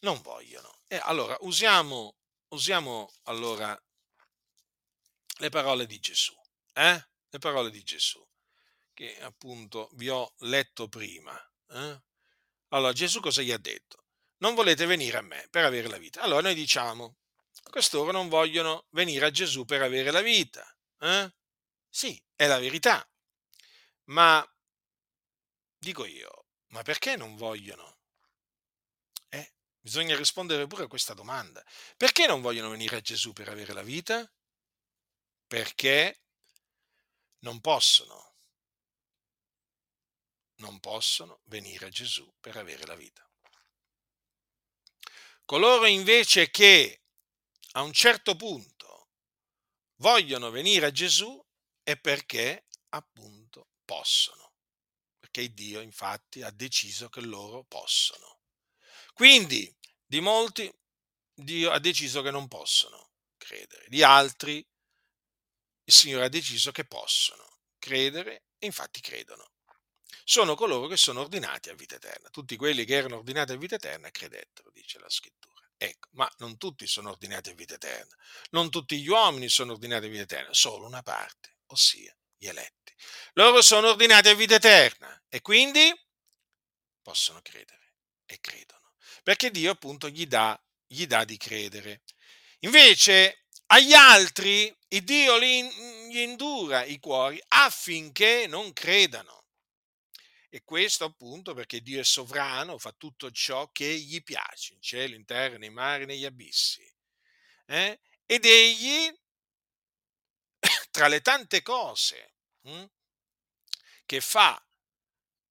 non vogliono. E allora usiamo, usiamo allora le parole di Gesù, eh? Le parole di Gesù, che appunto vi ho letto prima. Eh? Allora, Gesù cosa gli ha detto? Non volete venire a me per avere la vita. Allora noi diciamo, costoro non vogliono venire a Gesù per avere la vita. Eh? Sì, è la verità. Ma dico io, ma perché non vogliono? Eh, bisogna rispondere pure a questa domanda. Perché non vogliono venire a Gesù per avere la vita? Perché non possono. Non possono venire a Gesù per avere la vita. Coloro invece che a un certo punto vogliono venire a Gesù è perché appunto possono, perché Dio infatti ha deciso che loro possono. Quindi di molti Dio ha deciso che non possono credere, di altri il Signore ha deciso che possono credere e infatti credono. Sono coloro che sono ordinati a vita eterna. Tutti quelli che erano ordinati a vita eterna credettero, dice la scrittura. Ecco, ma non tutti sono ordinati a vita eterna. Non tutti gli uomini sono ordinati a vita eterna, solo una parte, ossia gli eletti. Loro sono ordinati a vita eterna e quindi possono credere e credono, perché Dio appunto gli dà, gli dà di credere. Invece agli altri il Dio gli indura i cuori affinché non credano. E questo appunto perché Dio è sovrano, fa tutto ciò che gli piace, in cielo, in terra, nei mari, negli abissi. Eh? Ed egli, tra le tante cose hm, che fa,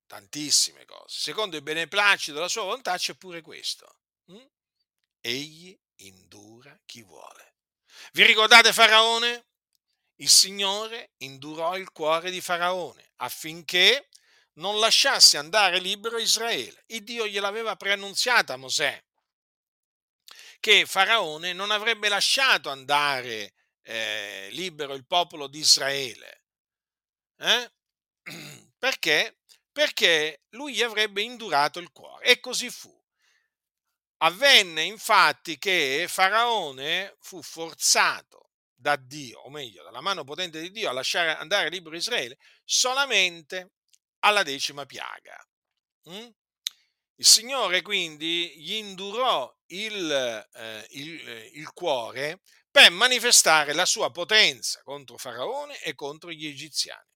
tantissime cose, secondo il beneplacito della sua volontà c'è pure questo. Hm? Egli indura chi vuole. Vi ricordate Faraone? Il Signore indurò il cuore di Faraone affinché non lasciasse andare libero Israele. Il Dio gliel'aveva preannunziata a Mosè che Faraone non avrebbe lasciato andare eh, libero il popolo di Israele. Eh? Perché? Perché lui gli avrebbe indurato il cuore. E così fu. Avvenne infatti che Faraone fu forzato da Dio, o meglio, dalla mano potente di Dio, a lasciare andare libero Israele solamente alla decima piaga. Mm? Il Signore quindi gli indurò il, eh, il, eh, il, cuore per manifestare la sua potenza contro Faraone e contro gli egiziani.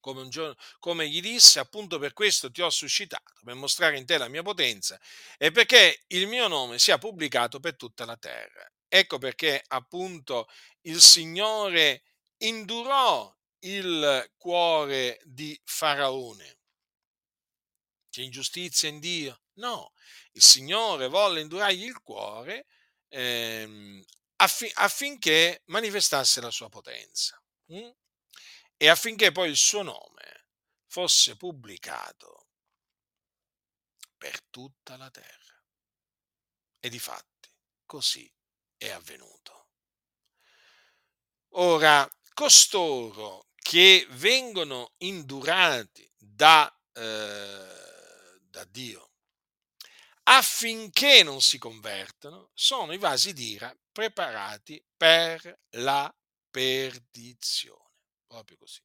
Come, un giorno, come gli disse, appunto per questo ti ho suscitato, per mostrare in te la mia potenza e perché il mio nome sia pubblicato per tutta la terra. Ecco perché appunto il Signore indurò il cuore di Faraone. C'è ingiustizia in Dio? No, il Signore volle indurargli il cuore ehm, affi- affinché manifestasse la sua potenza hm? E affinché poi il suo nome fosse pubblicato per tutta la terra. E di fatti così è avvenuto. Ora, costoro che vengono indurati da, eh, da Dio affinché non si convertano, sono i vasi d'ira preparati per la perdizione. Proprio così.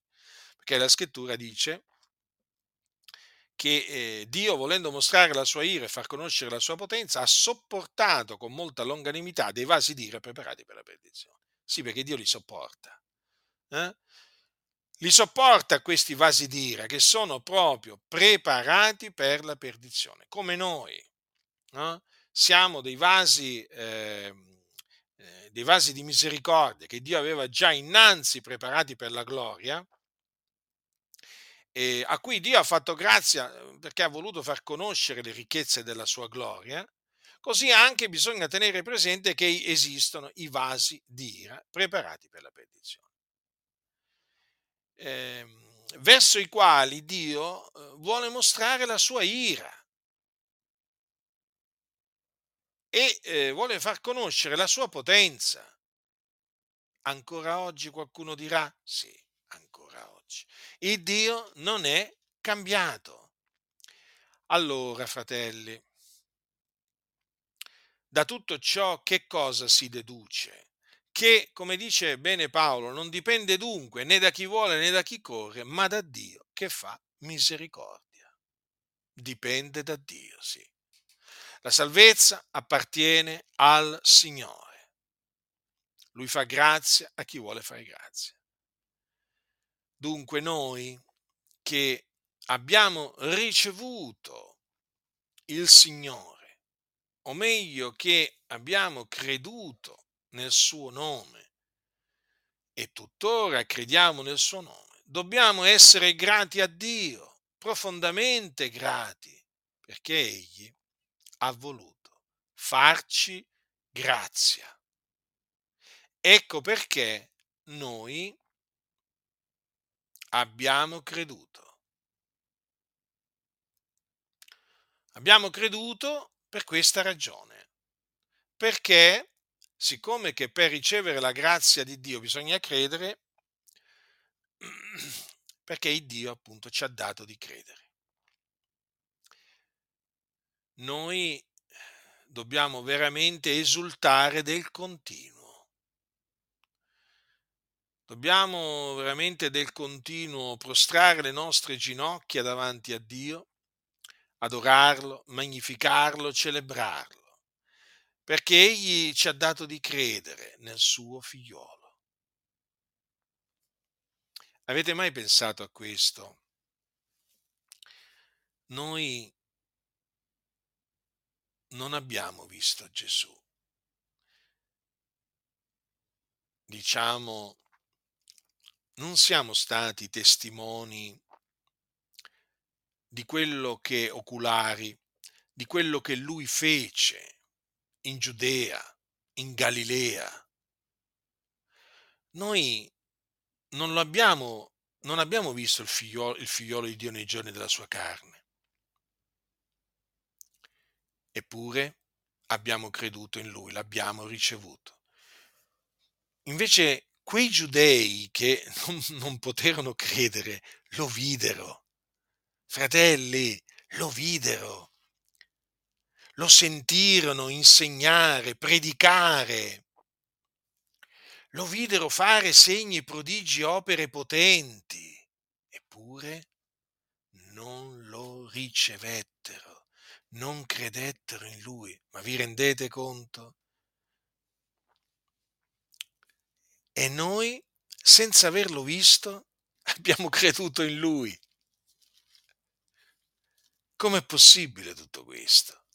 Perché la scrittura dice che eh, Dio, volendo mostrare la sua ira e far conoscere la sua potenza, ha sopportato con molta longanimità dei vasi d'ira preparati per la perdizione. Sì, perché Dio li sopporta. Eh? li sopporta questi vasi d'ira che sono proprio preparati per la perdizione, come noi. No? Siamo dei vasi, eh, dei vasi di misericordia che Dio aveva già innanzi preparati per la gloria, e a cui Dio ha fatto grazia eh, perché ha voluto far conoscere le ricchezze della sua gloria, così anche bisogna tenere presente che esistono i vasi di ira preparati per la perdizione eh, verso i quali Dio eh, vuole mostrare la sua ira. E eh, vuole far conoscere la sua potenza. Ancora oggi qualcuno dirà? Sì, ancora oggi. Il Dio non è cambiato. Allora, fratelli, da tutto ciò che cosa si deduce? Che, come dice bene Paolo, non dipende dunque né da chi vuole né da chi corre, ma da Dio che fa misericordia. Dipende da Dio, sì. La salvezza appartiene al Signore. Lui fa grazia a chi vuole fare grazia. Dunque noi che abbiamo ricevuto il Signore, o meglio che abbiamo creduto nel suo nome e tuttora crediamo nel suo nome, dobbiamo essere grati a Dio, profondamente grati, perché Egli ha voluto farci grazia. Ecco perché noi abbiamo creduto. Abbiamo creduto per questa ragione, perché siccome che per ricevere la grazia di Dio bisogna credere, perché Dio appunto ci ha dato di credere. Noi dobbiamo veramente esultare del continuo. Dobbiamo veramente del continuo prostrare le nostre ginocchia davanti a Dio adorarlo, magnificarlo, celebrarlo, perché Egli ci ha dato di credere nel suo figliolo. Avete mai pensato a questo? Noi non abbiamo visto Gesù. Diciamo, non siamo stati testimoni di quello che oculari, di quello che lui fece in Giudea, in Galilea. Noi non l'abbiamo, non abbiamo visto il figliolo, il figliolo di Dio nei giorni della sua carne. Eppure abbiamo creduto in lui, l'abbiamo ricevuto. Invece quei giudei che non, non poterono credere lo videro. Fratelli, lo videro, lo sentirono insegnare, predicare, lo videro fare segni, prodigi, opere potenti, eppure non lo ricevettero, non credettero in lui. Ma vi rendete conto? E noi, senza averlo visto, abbiamo creduto in lui. Com'è possibile tutto questo?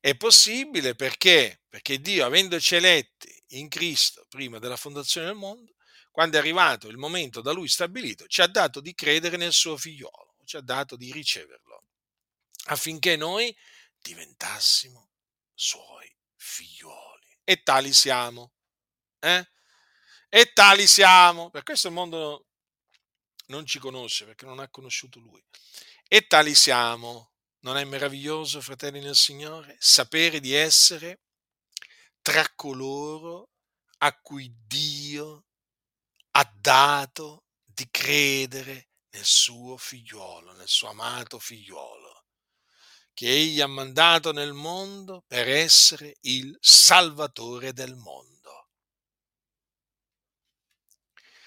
È possibile perché? Perché Dio, avendoci eletti in Cristo prima della fondazione del mondo, quando è arrivato il momento da Lui stabilito, ci ha dato di credere nel suo figliolo, ci ha dato di riceverlo, affinché noi diventassimo suoi figlioli. E tali siamo. Eh? E tali siamo. Per questo il mondo non ci conosce, perché non ha conosciuto Lui. E tali siamo. Non è meraviglioso, fratelli nel Signore, sapere di essere tra coloro a cui Dio ha dato di credere nel suo figliuolo, nel suo amato figliuolo, che egli ha mandato nel mondo per essere il salvatore del mondo.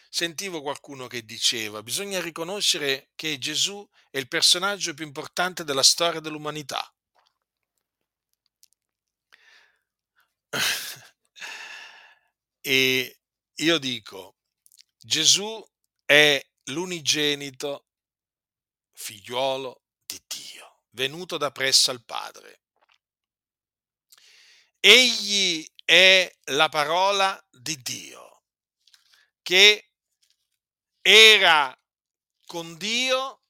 sentivo qualcuno che diceva, bisogna riconoscere che Gesù è il personaggio più importante della storia dell'umanità. e io dico, Gesù è l'unigenito figliuolo di Dio, venuto da presso al Padre. Egli è la parola di Dio che era con Dio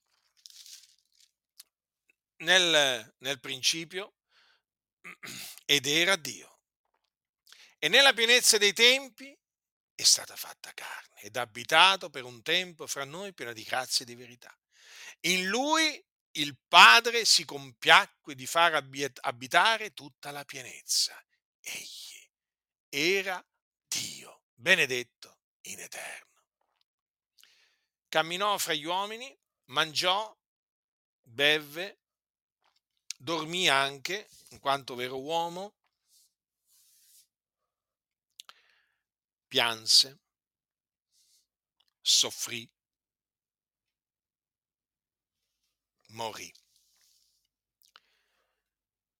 nel, nel principio ed era Dio. E nella pienezza dei tempi è stata fatta carne ed abitato per un tempo fra noi piena di grazia e di verità. In lui il Padre si compiacque di far abitare tutta la pienezza. Egli era Dio, benedetto in eterno. Camminò fra gli uomini, mangiò, bevve, dormì anche, in quanto vero uomo, pianse, soffrì, morì.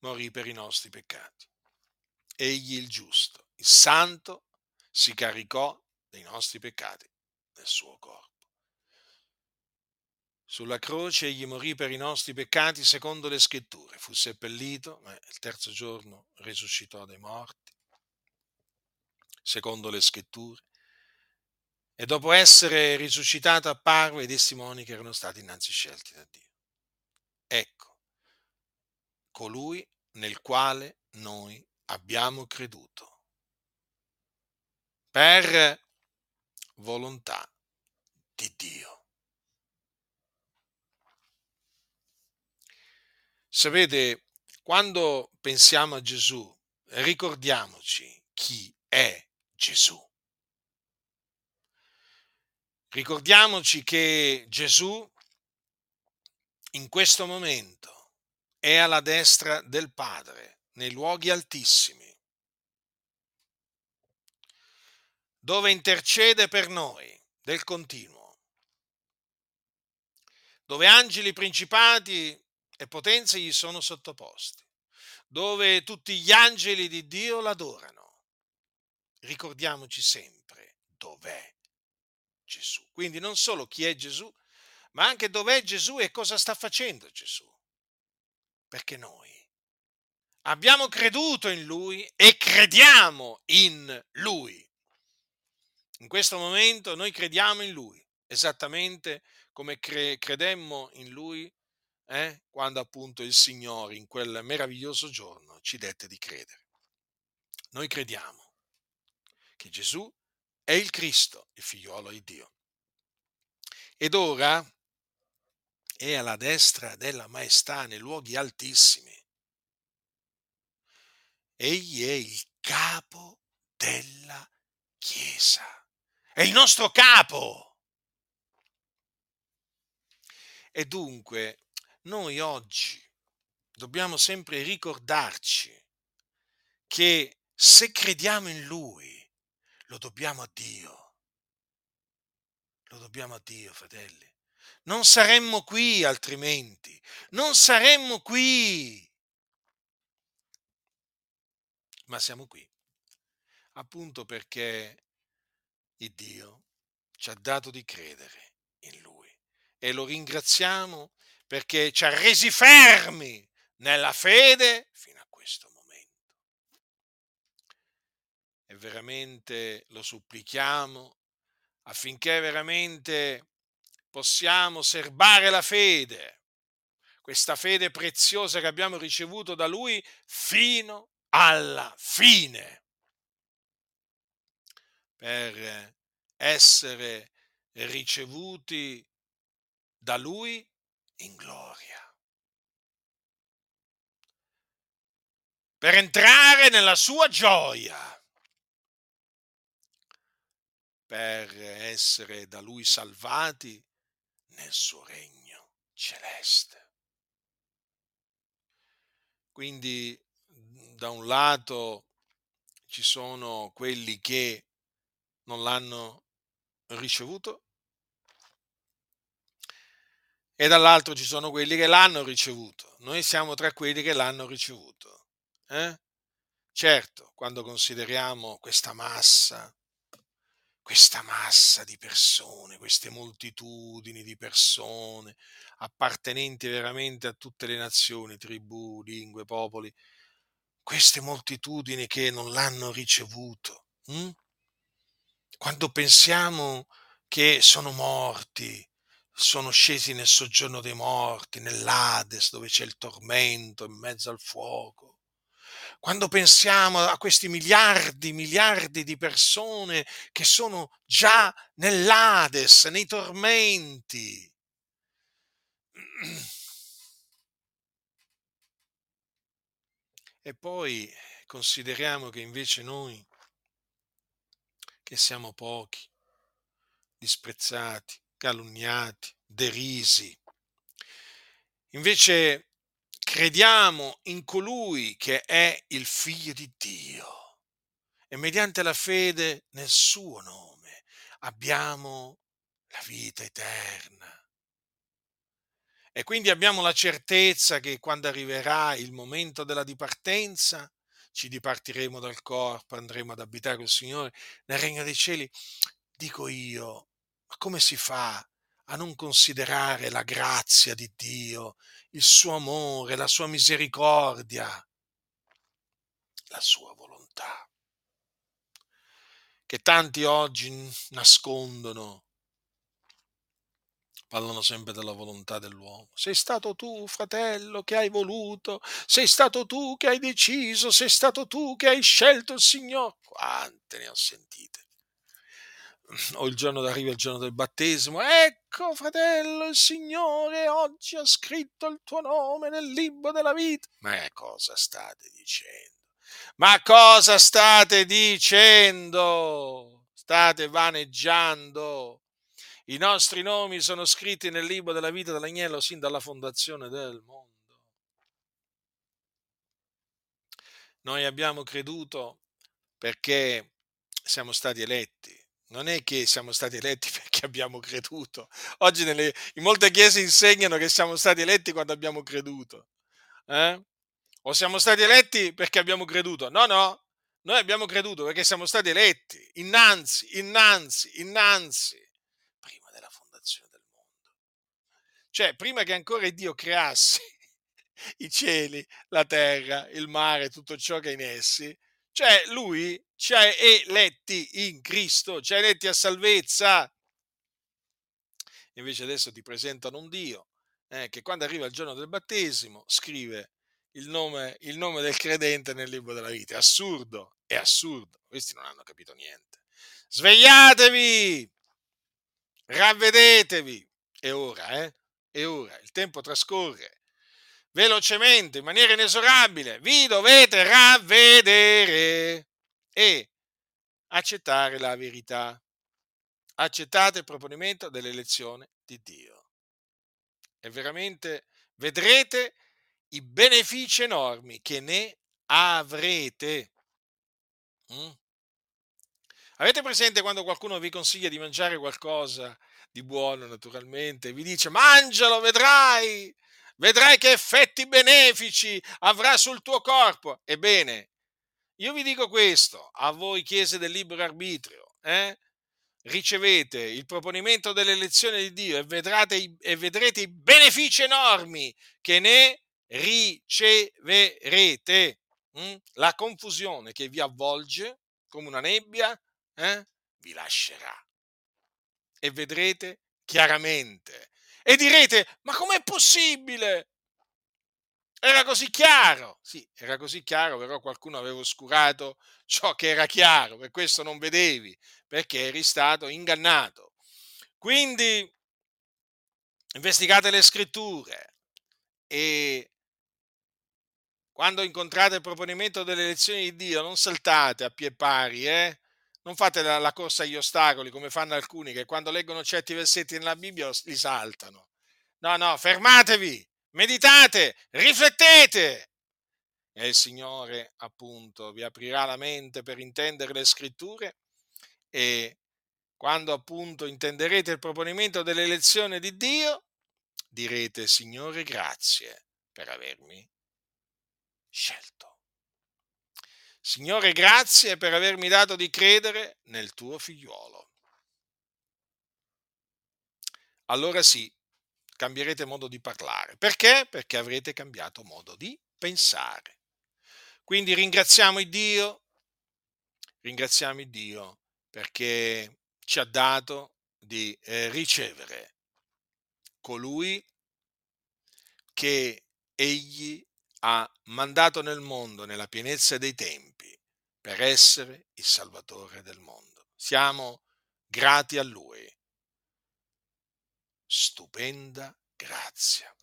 Morì per i nostri peccati. Egli il giusto, il santo, si caricò dei nostri peccati nel suo corpo. Sulla croce egli morì per i nostri peccati secondo le scritture, fu seppellito, ma il terzo giorno risuscitò dai morti, secondo le scritture, e dopo essere risuscitato apparve ai testimoni che erano stati innanzi scelti da Dio. Ecco, colui nel quale noi abbiamo creduto, per volontà di Dio. Sapete, quando pensiamo a Gesù, ricordiamoci chi è Gesù. Ricordiamoci che Gesù in questo momento è alla destra del Padre, nei luoghi altissimi, dove intercede per noi del continuo, dove angeli, principati e potenze gli sono sottoposti, dove tutti gli angeli di Dio l'adorano. Ricordiamoci sempre dov'è Gesù. Quindi non solo chi è Gesù, ma anche dov'è Gesù e cosa sta facendo Gesù. Perché noi abbiamo creduto in Lui e crediamo in Lui. In questo momento noi crediamo in Lui, esattamente come cre- credemmo in Lui eh, quando appunto il Signore in quel meraviglioso giorno ci dette di credere. Noi crediamo che Gesù è il Cristo, il figliuolo di Dio. Ed ora è alla destra della maestà nei luoghi altissimi. Egli è il capo della Chiesa. È il nostro capo. E dunque noi oggi dobbiamo sempre ricordarci che se crediamo in Lui, lo dobbiamo a Dio. Lo dobbiamo a Dio, fratelli. Non saremmo qui altrimenti. Non saremmo qui. Ma siamo qui. Appunto perché il Dio ci ha dato di credere in Lui. E lo ringraziamo perché ci ha resi fermi nella fede fino a questo momento e veramente lo supplichiamo affinché veramente possiamo serbare la fede, questa fede preziosa che abbiamo ricevuto da Lui fino alla fine, per essere ricevuti da Lui in gloria. Per entrare nella sua gioia. Per essere da lui salvati nel suo regno celeste. Quindi da un lato ci sono quelli che non l'hanno ricevuto e dall'altro ci sono quelli che l'hanno ricevuto. Noi siamo tra quelli che l'hanno ricevuto. Eh? Certo, quando consideriamo questa massa questa massa di persone, queste moltitudini di persone appartenenti veramente a tutte le nazioni, tribù, lingue, popoli, queste moltitudini che non l'hanno ricevuto. Hm? Quando pensiamo che sono morti, sono scesi nel soggiorno dei morti, nell'Ades, dove c'è il tormento in mezzo al fuoco, quando pensiamo a questi miliardi, miliardi di persone che sono già nell'Ades, nei tormenti. E poi consideriamo che invece noi, che siamo pochi, disprezzati, calunniati, derisi, invece crediamo in colui che è il figlio di Dio e mediante la fede nel suo nome abbiamo la vita eterna. E quindi abbiamo la certezza che quando arriverà il momento della dipartenza, ci dipartiremo dal corpo, andremo ad abitare con il Signore nel regno dei cieli. Dico io, ma come si fa a non considerare la grazia di Dio, il suo amore, la sua misericordia, la sua volontà, che tanti oggi nascondono parlano sempre della volontà dell'uomo. Sei stato tu, fratello, che hai voluto, sei stato tu che hai deciso, sei stato tu che hai scelto il Signore. Quante ne ho sentite. O il giorno d'arrivo, il giorno del battesimo. Ecco, fratello, il Signore oggi ha scritto il tuo nome nel libro della vita. Ma cosa state dicendo? Ma cosa state dicendo? State vaneggiando i nostri nomi sono scritti nel libro della vita dell'agnello sin dalla fondazione del mondo. Noi abbiamo creduto perché siamo stati eletti. Non è che siamo stati eletti perché abbiamo creduto. Oggi nelle, in molte chiese insegnano che siamo stati eletti quando abbiamo creduto. Eh? O siamo stati eletti perché abbiamo creduto. No, no, noi abbiamo creduto perché siamo stati eletti. Innanzi, innanzi, innanzi. Cioè, prima che ancora Dio creasse i cieli, la terra, il mare, tutto ciò che è in essi, cioè lui ci ha eletti in Cristo, ci ha eletti a salvezza. Invece adesso ti presentano un Dio eh, che quando arriva il giorno del battesimo scrive il nome, il nome del credente nel libro della vita. È assurdo, è assurdo. Questi non hanno capito niente. Svegliatevi, ravvedetevi. È ora, eh? E ora il tempo trascorre velocemente, in maniera inesorabile. Vi dovete ravvedere e accettare la verità. Accettate il proponimento dell'elezione di Dio. E veramente vedrete i benefici enormi che ne avrete. Mm? Avete presente quando qualcuno vi consiglia di mangiare qualcosa di buono naturalmente, vi dice mangialo, vedrai, vedrai che effetti benefici avrà sul tuo corpo. Ebbene, io vi dico questo, a voi chiese del libero arbitrio, eh? ricevete il proponimento dell'elezione di Dio e, vedrete, e vedrete i benefici enormi che ne riceverete. Mm? La confusione che vi avvolge come una nebbia eh? vi lascerà e vedrete chiaramente. E direte, ma com'è possibile? Era così chiaro. Sì, era così chiaro, però qualcuno aveva oscurato ciò che era chiaro, per questo non vedevi, perché eri stato ingannato. Quindi investigate le scritture e quando incontrate il proponimento delle lezioni di Dio non saltate a pie pari, eh? Non fate la, la, corsa agli ostacoli come fanno alcuni che quando leggono certi versetti nella Bibbia li saltano. No, no, fermatevi, meditate, riflettete. E il Signore, appunto, vi aprirà la mente per intendere le scritture e quando appunto intenderete il proponimento delle lezioni di Dio, direte, Signore, grazie per avermi scelto. Signore, grazie per avermi dato di credere nel tuo figliuolo. Allora sì, cambierete modo di parlare. Perché? Perché avrete cambiato modo di pensare. Quindi ringraziamo il Dio, ringraziamo il Dio perché ci ha dato di eh, ricevere colui che egli ha mandato nel mondo nella pienezza dei tempi per essere il Salvatore del mondo. Siamo grati a Lui. Stupenda grazia.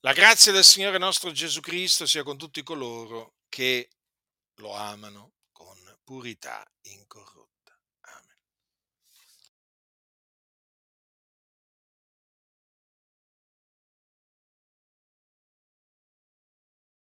La grazia del Signore nostro Gesù Cristo sia con tutti coloro che lo amano con purità incorrotta.